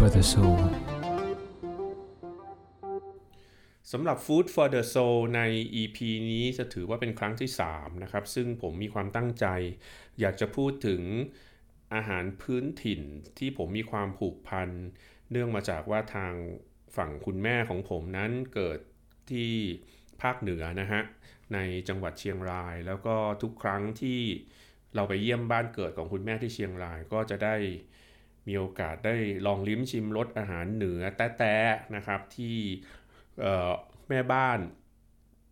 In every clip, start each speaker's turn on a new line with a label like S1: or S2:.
S1: for the soul
S2: สำหรับ Food for the Soul ใน EP นี้จะถือว่าเป็นครั้งที่ 3 นะครับ ซึ่งผมมีความตั้งใจ อยากจะพูดถึงอาหารพื้นถิ่นที่ผมมีความผูกพัน เนื่องมาจากว่าทางฝั่งคุณแม่ของผมนั้นเกิดที่ภาคเหนือนะฮะ ในจังหวัดเชียงราย แล้วก็ทุกครั้งที่เราไปเยี่ยมบ้านเกิดของคุณแม่ที่เชียงรายก็จะได้ มีโอกาสได้ลองลิ้มชิมรสอาหารเหนือแต้ๆนะครับที่แม่บ้าน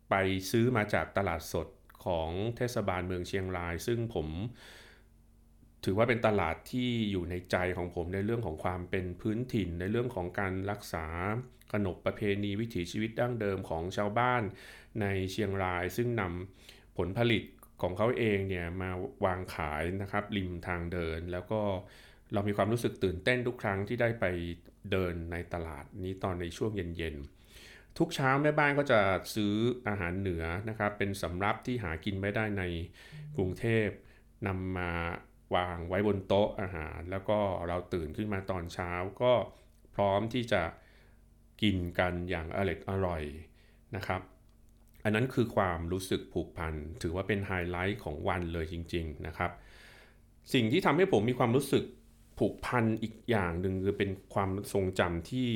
S2: ไปซื้อมาจากตลาดสดของเทศบาลเมืองเชียงราย ซึ่งผมถือว่าเป็นตลาดที่อยู่ในใจของผมในเรื่องของความเป็นพื้นถิ่น ในเรื่องของการรักษาขนบประเพณีวิถีชีวิตดั้งเดิมของชาวบ้านในเชียงราย ซึ่งนำผลผลิตของเขาเองเนี่ยมาวางขายนะครับริมทางเดินแล้วก็เเรามีความรู้สึกตื่นเต้นทุกครั้งที่ได้ไปเดินในตลาดนี้ตอนในช่วงเย็นๆ ทุกเช้าแม่บ้านก็จะซื้ออาหารเหนือนะครับเป็นสำรับที่หากินไม่ได้ในกรุงเทพนำมาวางไว้บนโต๊ะอาหาร แล้วก็เราตื่นขึ้นมาตอนเช้าก็พร้อมที่จะกินกันอย่างอร่อยอร่อยนะครับ อันนั้นคือความรู้สึกผูกพัน ถือว่าเป็นไฮไลท์ของวันเลยจริง ๆนะครับ สิ่งที่ทำให้ผมมีความรู้สึก ผูกพันอีกอย่างหนึ่งคือเป็นความทรงจำที่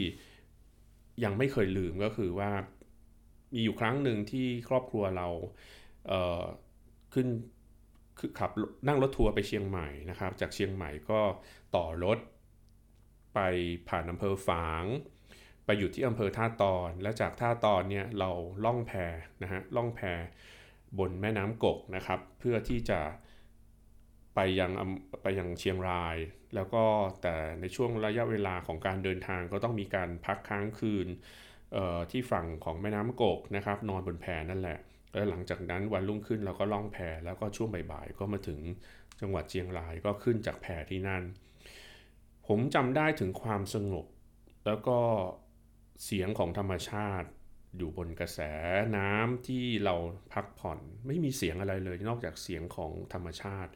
S2: ยังไม่เคยลืมก็คือว่ามีอยู่ครั้งหนึ่งที่ครอบครัวเราเขึ้นคือขับนั่งรถทัวร์ไปเชียงใหม่นะครับ จากเชียงใหม่ก็ต่อรถไปผ่านอำเภอฝาง ไปอยู่ที่อำเภอท่าตอน และจากท่าตอนเนี่ยเราล่องแพนะฮะล่องแพบนแม่น้ำกกนะครับ เพื่อที่จะ ไปยังไปยังเชียงราย แล้วก็แต่ในช่วงระยะเวลาของการเดินทางก็ต้องมีการพักค้างคืนที่ฝั่งของแม่น้ำกกนะครับ นอนบนแพนั่นแหละ แล้วหลังจากนั้นวันรุ่งขึ้นเราก็ล่องแพแล้วก็ช่วงบ่ายๆก็มาถึงจังหวัดเชียงรายก็ขึ้นจากแพที่นั่น ผมจำได้ถึงความสงบ แล้วก็เสียงของธรรมชาติ อยู่บนกระแสน้ำที่เราพักผ่อน ไม่มีเสียงอะไรเลยนอกจากเสียงของธรรมชาติ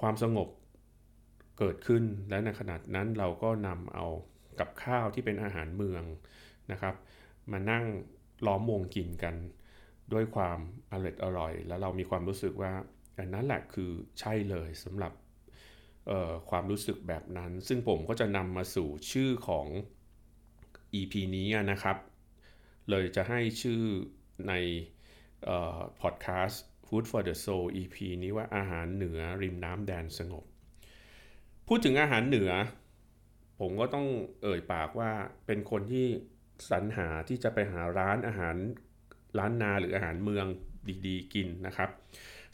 S2: ความสงบเกิดขึ้นและในขณะนั้นเราก็นำเอากับข้าวที่เป็นอาหารเมืองนะครับ มานั่งล้อมวงกินกันด้วยความอร่อยอร่อย แล้วเรามีความรู้สึกว่าอันนั้นแหละคือใช่เลยสำหรับความรู้สึกแบบนั้น ซึ่งผมก็จะนำมาสู่ชื่อของ EP นี้นะครับ เลยจะให้ชื่อในพอดแคสต์ Food for the Soul EP นี้ว่าอาหารเหนือริมน้ำแดนสงบ พูดถึงอาหารเหนือ ผมก็ต้องเอ่ยปากว่าเป็นคนที่สรรหาที่จะไปหาร้านอาหารร้านนาหรืออาหารเมืองดีๆ กินนะครับ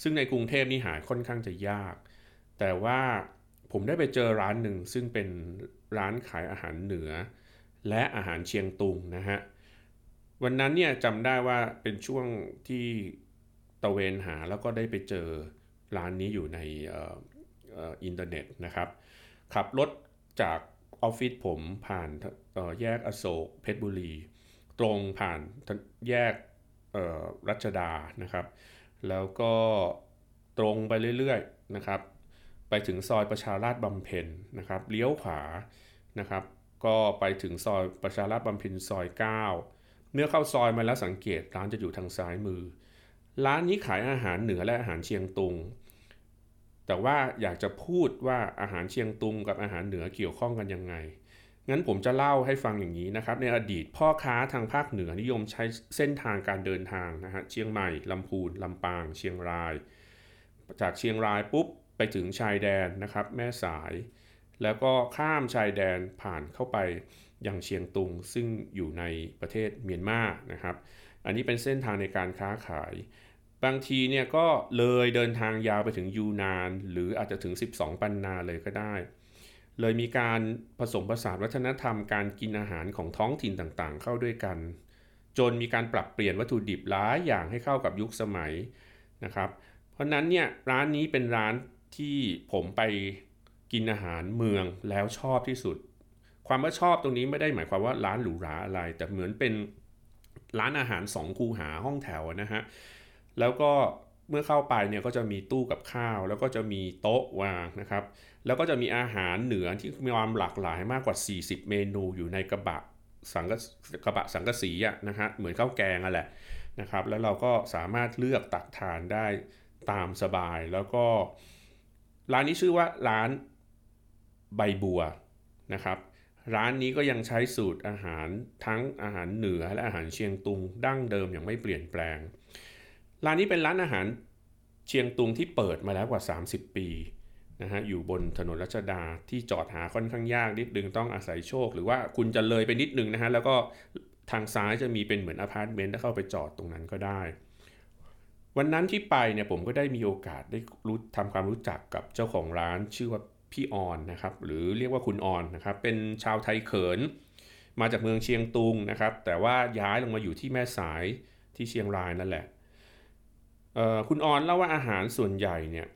S2: ซึ่งในกรุงเทพนี่หาค่อนข้างจะยาก แต่ว่าผมได้ไปเจอร้านหนึ่งซึ่งเป็นร้านขายอาหารเหนือ และอาหารเชียงตุงนะฮะวันนั้นเนี่ยจำได้ว่าเป็นช่วงที่ ตะเวนหาแล้วก็ได้ไปเจอร้านนี้อยู่ในอินเทอร์เน็ตนะครับ ขับรถจากออฟฟิศผมผ่านแยกอโศกเพชรบุรี ตรงผ่านแยกรัชดานะครับ แล้วก็ตรงไปเรื่อยๆนะครับ ไปถึงซอยประชาราชบำเพ็ญนะครับเลี้ยวขวานะครับ ก็ไปถึงซอยประชาราชบำเพ็ญซอย 9 เมื่อเข้าซอยมาแล้วสังเกตร้านจะอยู่ทางซ้ายมือ ร้านนี้ขายอาหารเหนือและอาหารเชียงตุง แต่ว่าอยากจะพูดว่าอาหารเชียงตุงกับอาหารเหนือเกี่ยวข้องกันยังไง งั้นผมจะเล่าให้ฟังอย่างนี้นะครับ ในอดีตพ่อค้าทางภาคเหนือนิยมใช้เส้นทางการเดินทางนะฮะ เชียงใหม่ลำพูนลำปาง เชียงราย จากเชียงรายปุ๊บไปถึงชายแดนนะครับ แม่สาย แล้วก็ข้ามชายแดนผ่านเข้าไปยังเชียงตุงซึ่งอยู่ในประเทศเมียนมานะครับ อันนี้เป็นเส้นทางในการค้าขาย บางทีเนี่ยก็เลยเดินทางยาวไปถึงยูนาน หรืออาจจะถึง 12 ปันนาเลยก็ได้ เลยมีการผสมผสานวัฒนธรรมการกินอาหารของท้องถิ่นต่างๆ เข้าด้วยกัน จนมีการปรับเปลี่ยนวัตถุดิบหลายอย่างให้เข้ากับยุคสมัยนะครับ เพราะนั้นเนี่ยร้านนี้เป็นร้านที่ผมไปกินอาหารเมืองแล้วชอบที่สุด ความว่าชอบตรงนี้ไม่ได้หมายความว่าร้านหรูหราอะไร แต่เหมือนเป็น ร้านอาหารสองคูหาห้องแถวนะฮะ แล้วก็เมื่อเข้าไปเนี่ยก็จะมีตู้กับข้าว แล้วก็จะมีโต๊ะวางนะครับ แล้วก็จะมีอาหารเหนือที่มีความหลากหลายมากกว่า 40 เมนูอยู่ในกระบะสังกระบะสังกะสีอะนะฮะเหมือนข้าวแกงอะแหละนะครับ แล้วเราก็สามารถเลือกตักทานได้ตามสบายแล้วก็ ร้านนี้ชื่อว่าร้านใบบัวนะครับ ร้านนี้ก็ยังใช้สูตรอาหารทั้งอาหารเหนือและอาหารเชียงตุงดั้งเดิมอย่างไม่เปลี่ยนแปลง ร้านนี้เป็นร้านอาหารเชียงตุงที่เปิดมาแล้วกว่า 30 ปีนะฮะอยู่บนถนนรัชดาที่จอดหาค่อนข้างยากนิดนึงต้องอาศัยโชค หรือว่าคุณจะเลยไปนิดนึงนะฮะแล้วก็ทางซ้ายจะมีเป็นเหมือนอพาร์ตเมนต์ถ้าเข้าไปจอดตรงนั้นก็ได้ วันนั้นที่ไปเนี่ยผมก็ได้มีโอกาสได้รู้ทำความรู้จักกับเจ้าของร้านชื่อว่า พี่ออนนะครับหรือเรียกว่าคุณออนนะครับเป็นชาวไทยเขิน มาจากเมืองเชียงตุงนะครับแต่ว่าย้ายลงมาอยู่ที่แม่สายที่เชียงรายนั่นแหละคุณออนเล่าว่าอาหารส่วนใหญ่เนี่ย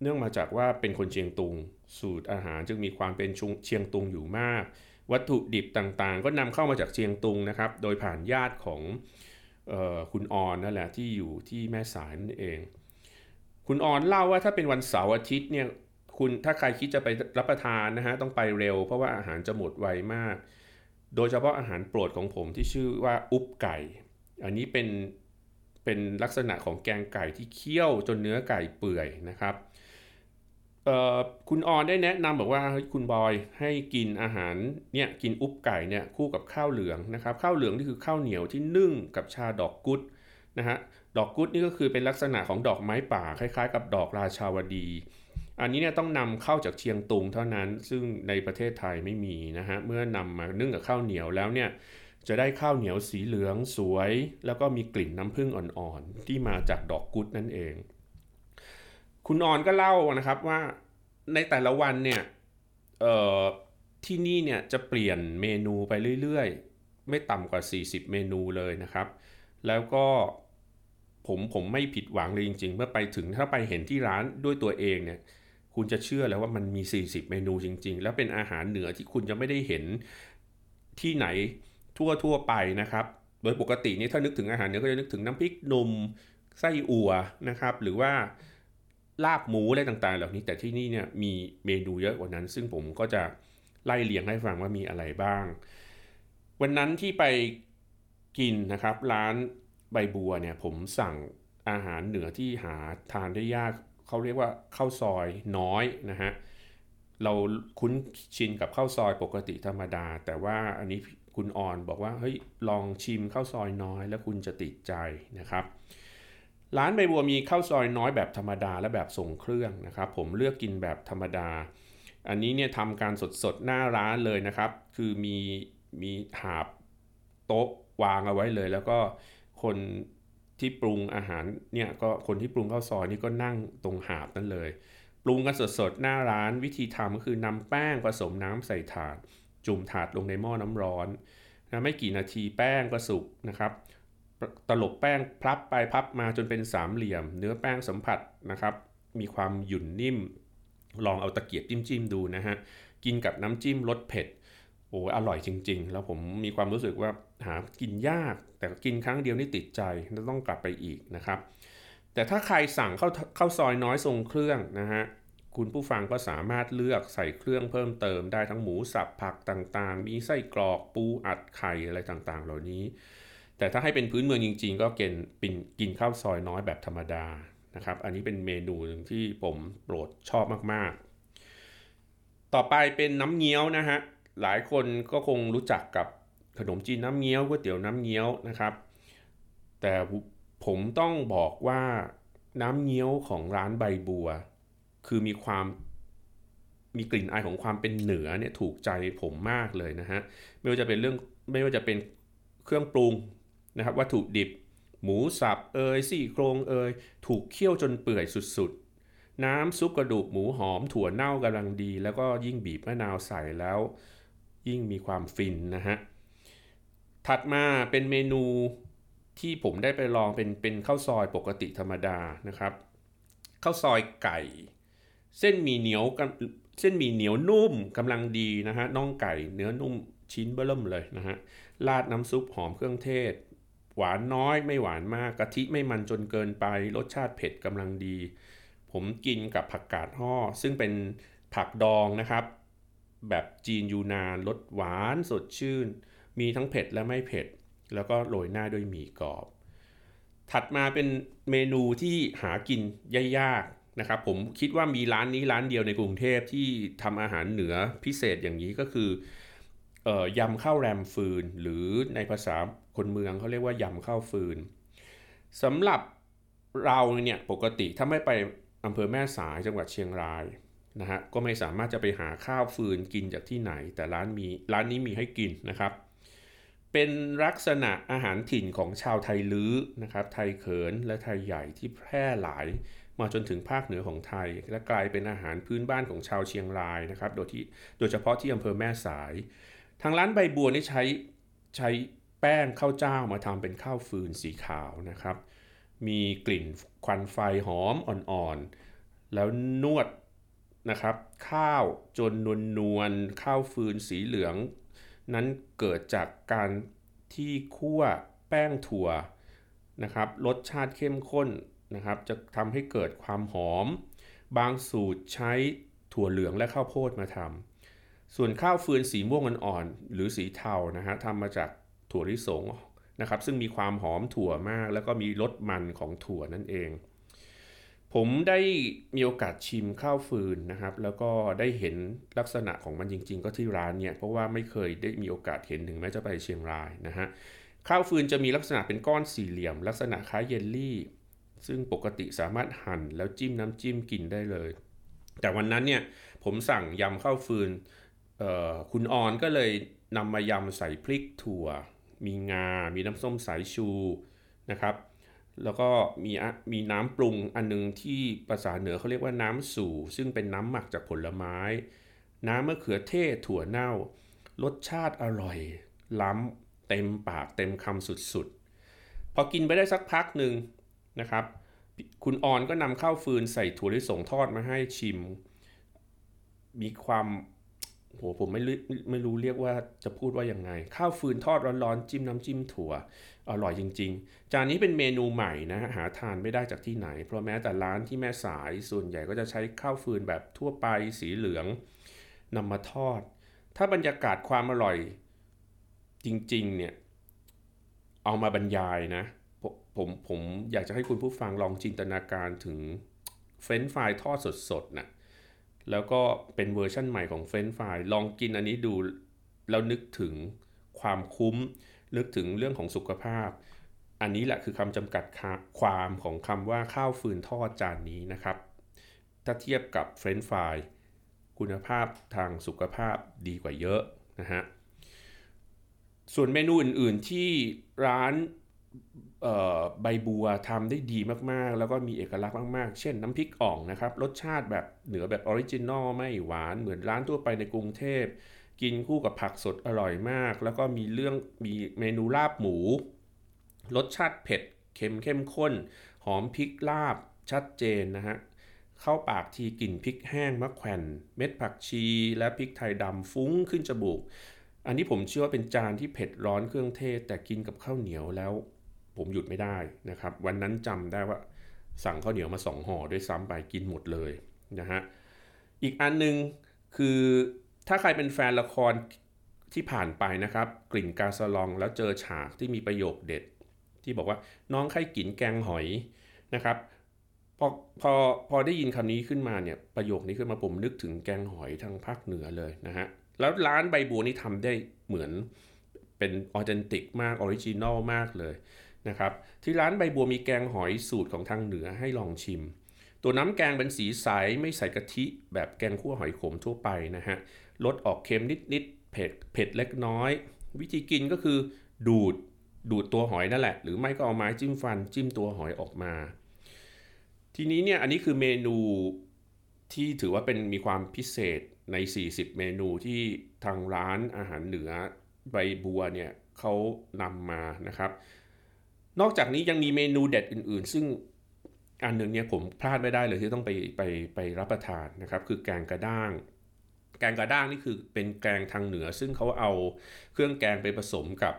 S2: เนื่องมาจากว่าเป็นคนเชียงตุง สูตรอาหารจึงมีความเป็นเชียงตุงอยู่มาก วัตถุดิบต่างๆ ก็นำเข้ามาจากเชียงตุงนะครับโดยผ่านญาติของออคุณออนนั่นแหละที่อยู่ที่แม่สายนั่นเอง คุณออนเล่าว่าถ้าเป็นวันเสาร์อาทิตย์เนี่ย คุณถ้าใครคิดจะไปรับประทานนะฮะต้องไปเร็ว เพราะว่าอาหารจะหมดไวมาก โดยเฉพาะอาหารโปรดของผมที่ชื่อว่าอุบไก่ อันนี้เป็นเป็นลักษณะของแกงไก่ที่เคี่ยวจนเนื้อไก่เปื่อยนะครับคุณออนได้แนะนำบอกว่าคุณบอยให้กินอาหารเนี่ยกินอุบไก่เนี่ยคู่กับข้าวเหลืองนะครับข้าวเหลืองนี่คือข้าวเหนียวที่นึ่งกับชาดอกกุดนะฮะดอกกุดนี่ก็คือเป็นลักษณะของดอกไม้ป่าคล้ายๆ กับดอกราชาวดี อันนี้เนี่ยต้องนำเข้าจากเชียงตุงเท่านั้น ซึ่งในประเทศไทยไม่มีนะฮะ เมื่อนำมานึ่งกับข้าวเหนียวแล้วเนี่ย จะได้ข้าวเหนียวสีเหลืองสวย แล้วก็มีกลิ่นน้ำผึ้งอ่อนๆ ที่มาจากดอกกุดนั่นเอง คุณออนก็เล่านะครับว่าในแต่ละวันเนี่ยที่นี่เนี่ยจะเปลี่ยนเมนูไปเรื่อยๆ ไม่ต่ำกว่า 40 เมนูเลยนะครับ แล้วก็ผมผมไม่ผิดหวังเลยจริงๆ เมื่อไปถึงถ้าไปเห็นที่ร้านด้วยตัวเองเนี่ย คุณจะเชื่อแล้วว่ามันมี 40 เมนูจริง ๆ แล้วเป็นอาหารเหนือที่คุณจะไม่ได้เห็นที่ไหนทั่วทั่วไปนะครับ โดยปกตินี่ถ้านึกถึงอาหารเหนือก็จะนึกถึงน้ำพริกหนุ่มไส้อั่วนะครับ หรือว่าลาบหมูอะไรต่างๆ เหล่านี้แต่ที่นี่เนี่ยมีเมนูเยอะกว่านั้น ซึ่งผมก็จะไล่เลียงให้ฟังว่ามีอะไรบ้าง วันนั้นที่ไปกินนะครับ ร้านใบบัวเนี่ยผมสั่งอาหารเหนือที่หาทานได้ยาก เขาเรียกว่าข้าวซอยน้อยนะฮะเราคุ้นชินกับข้าวซอยปกติธรรมดา แต่ว่าอันนี้คุณออนบอกว่าเฮ้ยลองชิมข้าวซอยน้อย แล้วคุณจะติดใจนะครับ ร้านใบบัวมีข้าวซอยน้อยแบบธรรมดาและแบบส่งเครื่องนะครับ ผมเลือกกินแบบธรรมดา อันนี้เนี่ยทำการสดๆ หน้าร้านเลยนะครับ คือมีมีหาบโต๊ะวางเอาไว้เลย แล้วก็คน ที่ปรุงอาหารเนี่ยก็คนที่ปรุงข้าวซอยนี่ก็นั่งตรงหาบนั่นเลย ปรุงกันสดๆ หน้าร้านวิธีทำก็คือนำแป้งผสมน้ำใส่ถาด จุ่มถาดลงในหม้อน้ำร้อนนะไม่กี่นาทีแป้งก็สุกนะครับตลบแป้งพับไปพับมาจนเป็นสามเหลี่ยม เนื้อแป้งสัมผัสนะครับ มีความหยุ่นนิ่ม ลองเอาตะเกียบจิ้มจิ้มดูนะฮะกินกับน้ำจิ้มรสเผ็ด โอ้อร่อยจริง ๆ แล้วผมมีความรู้สึกว่าหากินยาก แต่กินครั้งเดียวนี่ติดใจต้องกลับไปอีกนะครับ แต่ถ้าใครสั่งข้าวข้าซอยน้อยทรงเครื่องนะฮะคุณผู้ฟังก็สามารถเลือกใส่เครื่องเพิ่มเติมได้ทั้งหมูสับผักต่างๆ มีไส้กรอกปูอัดไข่อะไรต่างๆ เหล่านี้ แต่ถ้าให้เป็นพื้นเมืองจริง ๆ ก็กินปินกินข้าวซอยน้อยแบบธรรมดานะครับ อันนี้เป็นเมนูหนึ่งที่ผมโปรดชอบมากๆ ต่อไปเป็นน้ำเงี้ยวนะฮะ หลายคนก็คงรู้จักกับขนมจีนน้ำเงี้ยวก๋วยเตี๋ยวน้ำเงี้ยวนะครับ แต่ผมต้องบอกว่าน้ำเงี้ยวของร้านใบบัว คือมีความมีกลิ่นอายของความเป็นเหนือเนี่ยถูกใจผมมากเลยนะฮะไม่ว่าจะเป็นเรื่องไม่ว่าจะเป็นเครื่องปรุงนะครับวัตถุดิบ หมูสับเอยซี่โครงเอยถูกเคี่ยวจนเปื่อยสุดๆ น้ำซุปกระดูกหมูหอมถั่วเน่ากำลังดี แล้วก็ยิ่งบีบมะนาวใส่แล้ว ยิ่งมีความฟินนะฮะ ถัดมาเป็นเมนูที่ผมได้ไปลองเป็นเป็นข้าวซอยปกติธรรมดานะครับข้าวซอยไก่ เส้นมีเหนียวเส้นมีเหนียวนุ่มกำลังดีนะฮะน่องไก่เนื้อนุ่มชิ้นเบิ่มเลยนะฮะราดน้ำซุปหอมเครื่องเทศ หวานน้อยไม่หวานมากกะทิไม่มันจนเกินไป รสชาติเผ็ดกำลังดี ผมกินกับผักกาดห่อซึ่งเป็นผักดองนะครับ แบบจีนยูนานรสหวานสดชื่น มีทั้งเผ็ดและไม่เผ็ด แล้วก็โรยหน้าด้วยหมี่กรอบ ถัดมาเป็นเมนูที่หากินยากๆนะครับ ผมคิดว่ามีร้านนี้ร้านเดียวในกรุงเทพที่ทำอาหารเหนือพิเศษอย่างนี้ก็คืออยำข้าวแรมฟืน หรือในภาษาคนเมืองเขาเรียกว่ายำข้าวฟืนสำหรับเราเนี่ยปกติถ้าไม่ไปอำเภอแม่สายจังหวัดเชียงราย นะฮะก็ไม่สามารถจะไปหาข้าวฟืนกินจากที่ไหน แต่ร้านมีร้านนี้มีให้กินนะครับ เป็นลักษณะอาหารถิ่นของชาวไทยลื้อนะครับ ไทยเขินและไทยใหญ่ที่แพร่หลายมาจนถึงภาคเหนือของไทย และกลายเป็นอาหารพื้นบ้านของชาวเชียงรายนะครับ โดยที่โดยเฉพาะที่อำเภอแม่สาย ทางร้านใบบัวนี่ใช้ใช้แป้งข้าวเจ้ามาทำเป็นข้าวฟืนสีขาวนะครับ มีกลิ่นควันไฟหอมอ่อนๆ แล้วนวด นะครับ ข้าวจนนวลนวลข้าวฟืนสีเหลือง นั้นเกิดจากการที่คั่วแป้งถั่วนะครับ รสชาติเข้มข้นนะครับ จะทำให้เกิดความหอม บางสูตรใช้ถั่วเหลืองและข้าวโพดมาทำส่วนข้าวฟืนสีม่วงอ่อนๆหรือสีเทานะฮะทำมาจากถั่วลิสงนะครับ ซึ่งมีความหอมถั่วมาก แล้วก็มีรสมันของถั่วนั่นเอง ผมได้มีโอกาสชิมข้าวฟืนนะครับ แล้วก็ได้เห็นลักษณะของมันจริง ๆ ก็ที่ร้านเนี่ยเพราะว่าไม่เคยได้มีโอกาสเห็นถึงแม้จะไปเชียงรายนะฮะข้าวฟืนจะมีลักษณะเป็นก้อนสี่เหลี่ยม ลักษณะคล้ายเยลลี่ ซึ่งปกติสามารถหั่นแล้วจิ้มน้ำจิ้มกินได้เลย แต่วันนั้นเนี่ยผมสั่งยำข้าวฟืนคุณออนก็เลยนำมายำใส่พริกถั่ว มีงา มีน้ำส้มสายชูนะครับ แล้วก็มีมีน้ำปรุงอันนึงที่ภาษาเหนือเขาเรียกว่าน้ำสู่ ซึ่งเป็นน้ำหมักจากผลไม้ น้ำมะเขือเทศถั่วเน่า รสชาติอร่อย ล้ำเต็มปากเต็มคำสุดๆ พอกินไปได้สักพักหนึ่งนะครับ คุณออนก็นำข้าวฟืนใส่ถั่วลิสงทอดมาให้ชิม มีความโหผมไม่รู้ไม่รู้เรียกว่าจะพูดว่ายังไง ข้าวฟืนทอดร้อนๆจิ้มน้ำจิ้มถั่ว อร่อยจริง ๆ จานนี้เป็นเมนูใหม่นะหาทานไม่ได้จากที่ไหน เพราะแม้แต่ร้านที่แม่สายส่วนใหญ่ก็จะใช้ข้าวฟืนแบบทั่วไปสีเหลืองนำมาทอด ถ้าบรรยากาศความอร่อยจริงๆเนี่ยเอามาบรรยายนะผมผมอยากจะให้คุณผู้ฟังลองจินตนาการถึงเฟรนช์ฟรายทอดสดๆนะแล้วก็เป็นเวอร์ชั่นใหม่ของเฟรนช์ฟรายลองกินอันนี้ดูแล้วนึกถึงความคุ้ม นึกถึงเรื่องของสุขภาพ อันนี้แหละคือคำจำกัดความของคำว่าข้าวฟืนทอดจานนี้นะครับ ถ้าเทียบกับเฟรนช์ฟรายคุณภาพทางสุขภาพดีกว่าเยอะนะฮะ ส่วนเมนูอื่น ๆ ที่ร้านใบบัวทำได้ดีมากๆ แล้วก็มีเอกลักษณ์มาก ๆ เช่นน้ำพริกอ่องนะครับ รสชาติแบบเหนือแบบ original ไม่หวานเหมือนร้านทั่วไปในกรุงเทพ กินคู่กับผักสดอร่อยมาก แล้วก็มีเรื่องมีเมนูลาบหมู รสชาติเผ็ดเค็มเข้มข้น หอมพริกลาบชัดเจนนะฮะเข้าปากทีกลิ่นพริกแห้งมะแขวนเม็ดผักชี และพริกไทยดำฟุ้งขึ้นจมูก อันนี้ผมเชื่อว่าเป็นจานที่เผ็ดร้อนเครื่องเทศ แต่กินกับข้าวเหนียวแล้ว ผมหยุดไม่ได้นะครับ วันนั้นจำได้ว่าสั่งข้าวเหนียวมาสองห่อด้วยซ้ำไปกินหมดเลยนะฮะอีกอันนึงคือ ถ้าใครเป็นแฟนละครที่ผ่านไปนะครับ กลิ่นกาสลองแล้วเจอฉากที่มีประโยคเด็ด ที่บอกว่าน้องไข่กินแกงหอยนะครับพอพอพอได้ยินคำนี้ขึ้นมาเนี่ยประโยคนี้ขึ้นมาผมนึกถึงแกงหอยทางภาคเหนือเลยนะฮะแล้วร้านใบบัวนี่ทำได้เหมือนเป็น authentic มาก original มากเลยนะครับที่ร้านใบบัวมีแกงหอยสูตรของทางเหนือให้ลองชิม ตัวน้ำแกงเป็นสีใสไม่ใส่กะทิแบบแกงคั่วหอยขมทั่วไปนะฮะ รสออกเค็มนิดๆเผ็ดเผ็ดเล็กน้อย วิธีกินก็คือ ดูดดูดตัวหอยนั่นแหละ หรือไม่ก็เอาไม้จิ้มฟันจิ้มตัวหอยออกมา ทีนี้เนี่ยอันนี้คือเมนูที่ถือว่าเป็นมีความพิเศษใน 40 เมนูที่ทางร้านอาหารเหนือใบบัวเนี่ยเขานำมานะครับ นอกจากนี้ยังมีเมนูเด็ดอื่น ๆ ซึ่งอันหนึ่งเนี่ยผมพลาดไม่ได้เลยที่ต้องไปไปไปรับประทานนะครับ คือแกงกระด้าง แกงกระด้างนี่คือเป็นแกงทางเหนือ ซึ่งเขาเอาเครื่องแกงไปผสมกับ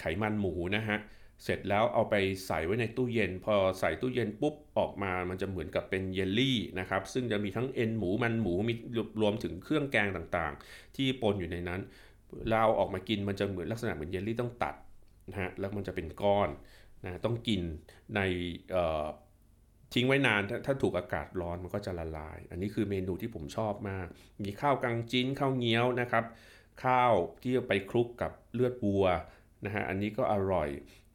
S2: ไขมันหมูนะฮะเสร็จแล้วเอาไปใส่ไว้ในตู้เย็น พอใส่ตู้เย็นปุ๊บออกมามันจะเหมือนกับเป็นเยลลี่นะครับ ซึ่งจะมีทั้งเอ็นหมูมันหมูมีรวมถึงเครื่องแกงต่างๆ ที่ปนอยู่ในนั้น เราออกมากินมันจะเหมือนลักษณะเหมือนเยลลี่ต้องตัดนะฮะแล้วมันจะเป็นก้อนนะต้องกินใน ทิ้งไว้นานถ้าถูกอากาศร้อนมันก็จะละลาย อันนี้คือเมนูที่ผมชอบมาก มีข้าวกังจิ้นข้าวเงี้ยวนะครับ ข้าวที่ไปคลุกกับเลือดวัวนะฮะอันนี้ก็อร่อย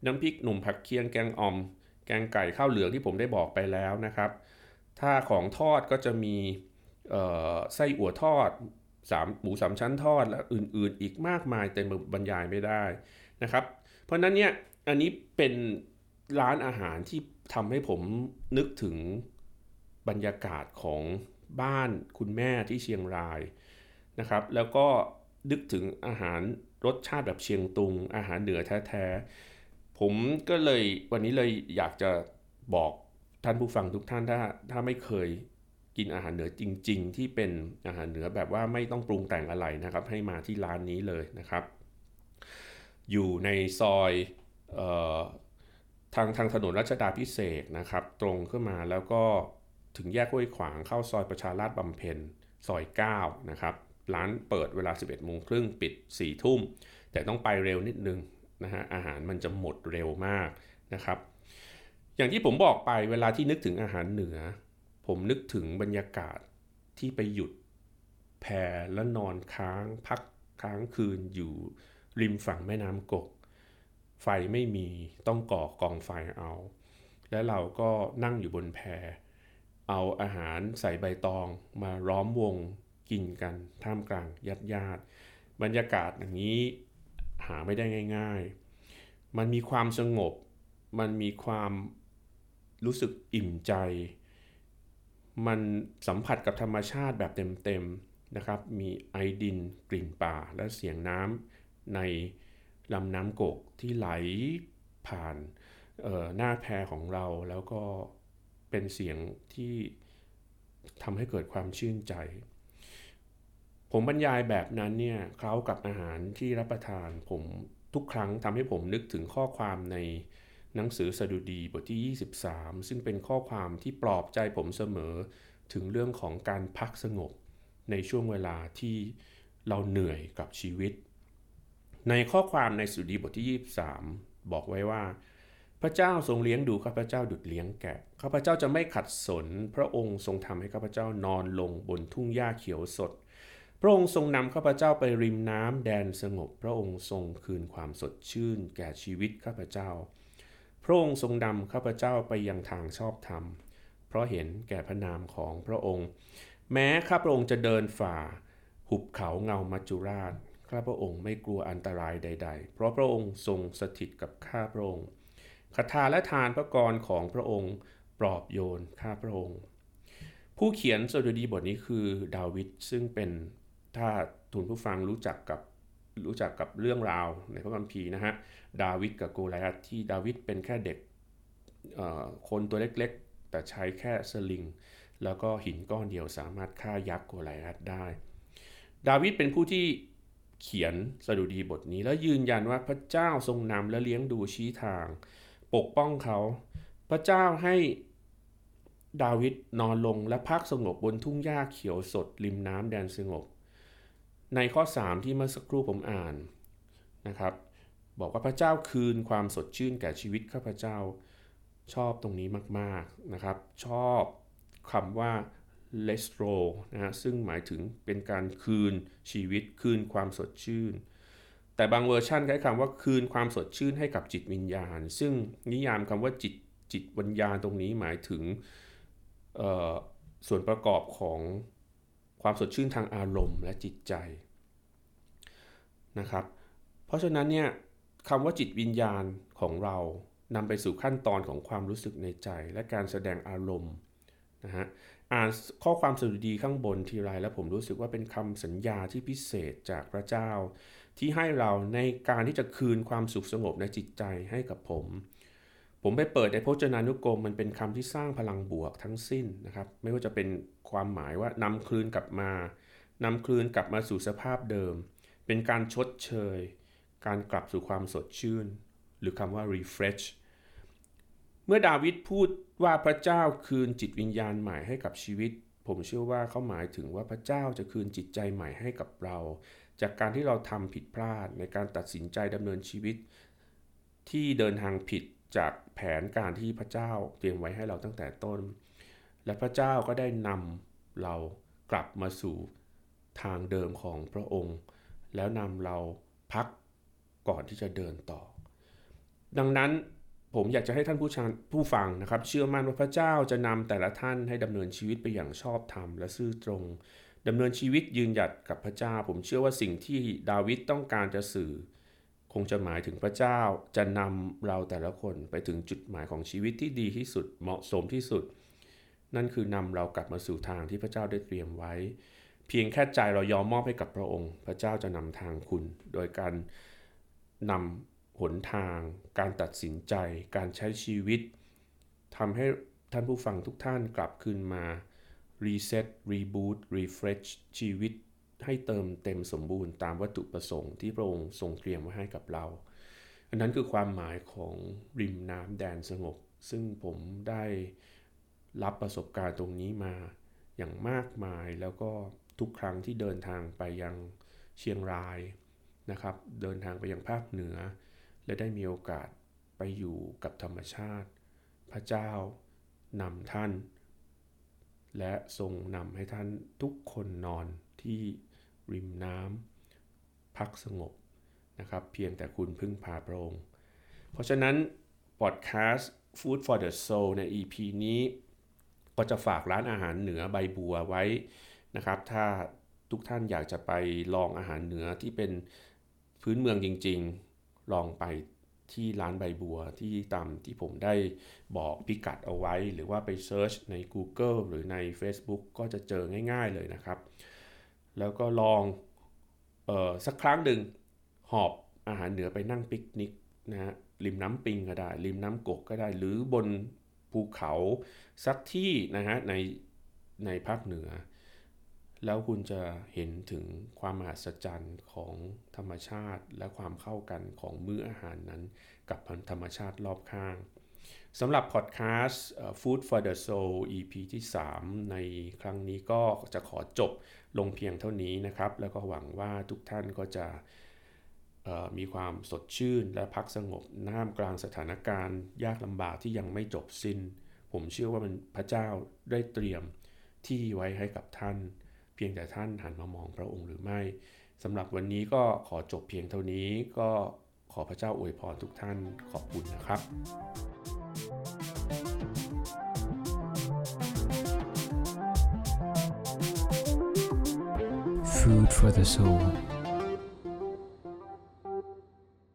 S2: น้ำพริกหนุ่มผักเคียงแกงอม แกงไก่ข้าวเหลืองที่ผมได้บอกไปแล้วนะครับ ถ้าของทอดก็จะมีไส้อั่วทอดสามหมูสามชั้นทอดและอื่นๆ อีกมากมายเต็มบรรยายไม่ได้นะครับ เพราะนั้นเนี่ยอันนี้เป็นร้านอาหารที่ ทำให้ผมนึกถึงบรรยากาศของบ้านคุณแม่ที่เชียงรายนะครับ แล้วก็นึกถึงอาหารรสชาติแบบเชียงตุง อาหารเหนือแท้ๆ ผมก็เลยวันนี้เลยอยากจะบอกท่านผู้ฟังทุกท่านถ้าถ้าไม่เคยกินอาหารเหนือจริง ๆ ที่เป็นอาหารเหนือแบบว่าไม่ต้องปรุงแต่งอะไรนะครับ ให้มาที่ร้านนี้เลยนะครับ อยู่ในซอยออ ทางทางถนนรัชดาพิเศษนะครับ ตรงขึ้นมาแล้วก็ถึงแยกห้วยขวางเข้าซอยประชาราษฎร์บำเพ็ญซอย 9 นะครับ ร้านเปิดเวลา 11โมงครึ่งปิด 4 ทุ่ม แต่ต้องไปเร็วนิดนึงนะฮะอาหารมันจะหมดเร็วมากนะครับ อย่างที่ผมบอกไปเวลาที่นึกถึงอาหารเหนือ ผมนึกถึงบรรยากาศที่ไปหยุดแพแล้วนอนค้างพักค้างคืนอยู่ริมฝั่งแม่น้ำกก ไฟไม่มีต้องก่อกองไฟเอา แล้วเราก็นั่งอยู่บนแพ เอาอาหารใส่ใบตองมาล้อมวงกินกันท่ามกลางญาติญาติบรรยากาศอย่างนี้หาไม่ได้ง่าย ๆ มันมีความสงบ มันมีความรู้สึกอิ่มใจ มันสัมผัสกับธรรมชาติแบบเต็มๆนะครับ มีไอดินกลิ่นป่าและเสียงน้ำใน ลำน้ำกกที่ไหลผ่านหน้าแพของเราแล้วก็เป็นเสียงที่ทำให้เกิดความชื่นใจ ผมบรรยายแบบนั้นเนี่ยเคล้ากับอาหารที่รับประทานผมทุกครั้งทำให้ผมนึกถึงข้อความในหนังสือสดุดีบทที่ 23 ซึ่งเป็นข้อความที่ปลอบใจผมเสมอถึงเรื่องของการพักสงบในช่วงเวลาที่เราเหนื่อยกับชีวิต ในข้อความในสุดีบทที่ 23 บอกไว้ว่า พระเจ้าทรงเลี้ยงดูข้าพเจ้าดุดเลี้ยงแกะข้าพเจ้าจะไม่ขัดสน พระองค์ทรงทำให้ข้าพเจ้านอนลงบนทุ่งหญ้าเขียวสด พระองค์ทรงนำข้าพเจ้าไปริมน้ำแดนสงบ พระองค์ทรงคืนความสดชื่น แก่ชีวิตข้าพเจ้า พระองค์ทรงนำข้าพเจ้าไปยังทางชอบธรรม เพราะเห็นแก่พระนามของพระองค์ แม้ข้าพระองค์จะเดินฝ่า หุบเขาเงามัจจุราช ข้าพระองค์ไม่กลัวอันตรายใด ๆ เพราะพระองค์ทรงสถิตกับข้าพระองค์คาถาและทานพระกรของพระองค์ปลอบโยนข้าพระองค์ ผู้เขียนสดุดีบทนี้คือดาวิดซึ่งเป็นถ้าทุนผู้ฟังรู้จักกับรู้จักกับเรื่องราวในพระคัมภีร์นะฮะดาวิดกับโกลิอัตที่ดาวิดเป็นแค่เด็กคนตัวเล็กๆ แต่ใช้แค่สลิง แล้วก็หินก้อนเดียวสามารถฆ่ายักษ์โกลิอัตได้ ดาวิดเป็นผู้ที่ เขียนสดุดีบทนี้ แล้วยืนยันว่าพระเจ้าทรงนำและเลี้ยงดูชี้ทาง ปกป้องเขา พระเจ้าให้ดาวิดนอนลงและพักสงบบนทุ่งหญ้าเขียวสด ริมน้ำแดนสงบ ในข้อ 3 ที่เมื่อสักครู่ผมอ่านนะครับ บอกว่าพระเจ้าคืนความสดชื่นแก่ชีวิตข้าพเจ้าชอบตรงนี้มาก ๆนะครับ ชอบคำว่า l e s t r o นะฮะซึ่งหมายถึงเป็นการคืนชีวิตคืนความสดชื่น แต่บางเวอร์ชันใช้คำว่าคืนความสดชื่นให้กับจิตวิญญาณ ซึ่งนิยามคำว่าจิตจิตวิญญาณตรงนี้หมายถึงส่วนประกอบของความสดชื่นทางอารมณ์และจิตใจนะครับ เพราะฉะนั้นเนี่ยคำว่าจิตวิญญาณของเรานำไปสู่ขั้นตอนของความรู้สึกในใจ และการแสดงอารมณ์นะฮะ อ่านข้อความสดุดีข้างบนทีไรแล้วผมรู้สึกว่าเป็นคำสัญญาที่พิเศษจากพระเจ้า ที่ให้เราในการที่จะคืนความสุขสงบในจิตใจให้กับผม ผมไปเปิดในพจนานุกรมมันเป็นคำที่สร้างพลังบวกทั้งสิ้นนะครับ ไม่ว่าจะเป็นความหมายว่านำคืนกลับมานำคืนกลับมาสู่สภาพเดิม เป็นการชดเชย การกลับสู่ความสดชื่น หรือคำว่า refresh เมื่อดาวิดพูดว่าพระเจ้าคืนจิตวิญญาณใหม่ให้กับชีวิต ผมเชื่อว่าเขาหมายถึงว่าพระเจ้าจะคืนจิตใจใหม่ให้กับเรา จากการที่เราทำผิดพลาดในการตัดสินใจดำเนินชีวิต ที่เดินทางผิดจากแผนการที่พระเจ้าเตรียมไว้ให้เราตั้งแต่ต้น และพระเจ้าก็ได้นำเรากลับมาสู่ทางเดิมของพระองค์ แล้วนำเราพักก่อนที่จะเดินต่อ ดังนั้น ผมอยากจะให้ท่านผู้ชผู้ฟังนะครับ เชื่อมั่นว่าพระเจ้าจะนำแต่ละท่านให้ดำเนินชีวิตไปอย่างชอบธรรมและซื่อตรงดำเนินชีวิตยืนหยัดกับพระเจ้า ผมเชื่อว่าสิ่งที่ดาวิดต้องการจะสื่อ คงจะหมายถึงพระเจ้าจะนำเราแต่ละคนไปถึงจุดหมายของชีวิตที่ดีที่สุดเหมาะสมที่สุด นั่นคือนำเรากลับมาสู่ทางที่พระเจ้าได้เตรียมไว้ เพียงแค่ใจเรายอมมอบให้กับพระองค์ พระเจ้าจะนำทางคุณ โดยการนำ หนทาง การตัดสินใจ การใช้ชีวิตทำให้ท่านผู้ฟังทุกท่านกลับคืนมา reset reboot refresh ชีวิตให้เติมเต็มสมบูรณ์ตามวัตถุประสงค์ที่พระองค์ทรงเตรียมไว้ให้กับเรา อันนั้นคือความหมายของริมน้ำแดนสงบ ซึ่งผมได้รับประสบการณ์ตรงนี้มาอย่างมากมายแล้วก็ทุกครั้งที่เดินทางไปยังเชียงรายนะครับ เดินทางไปยังภาคเหนือ และได้มีโอกาสไปอยู่กับธรรมชาติ พระเจ้านำท่าน และทรงนำให้ท่านทุกคนนอนที่ริมน้ำพักสงบนะครับเพียงแต่คุณพึ่งพาพระองค์ เพราะฉะนั้นพอดแคสต์ Food for the Soul ใน EP นี้ก็จะฝากร้านอาหารเหนือใบบัวไว้นะครับ ถ้าทุกท่านอยากจะไปลองอาหารเหนือที่เป็นพื้นเมืองจริง ลองไปที่ร้านใบบัวที่ตามที่ผมได้บอกพิกัดเอาไว้ หรือว่าไปเซิร์ชใน Google หรือใน Facebook ก็จะเจอง่าย ๆเลยนะครับ แล้วก็ลองออสักครั้งหนึ่งหอบอาหารเหนือไปนั่งปิกนิกนะฮะริมน้ำปิงก็ได้ ริมน้ำกกก็ได้ หรือบนภูเขาสักที่นะฮะในในภาคเหนือ แล้วคุณจะเห็นถึงความมหัศจรรย์ของธรรมชาติและความเข้ากันของมื้ออาหารนั้นกับธรรมชาติรอบข้างสำหรับพอดแคสต์ Food for the Soul EP ที่ 3 ในครั้งนี้ก็จะขอจบลงเพียงเท่านี้นะครับ แล้วก็หวังว่าทุกท่านก็จะมีความสดชื่นและพักสงบน้ามกลางสถานการณ์ ยากลำบากที่ยังไม่จบสิน้น ผมเชื่อว่ามันพระเจ้าได้เตรียมที่ไว้ให้กับท่าน พียงแต่ท่านหันมามองพระองค์หรือไม่สำหรับวันนี้ก็ขอจบเพียงเท่านี้ก็ขอพระเจ้าอวยพรทุกท่านขอบคุณนะครับ
S1: Food for the soul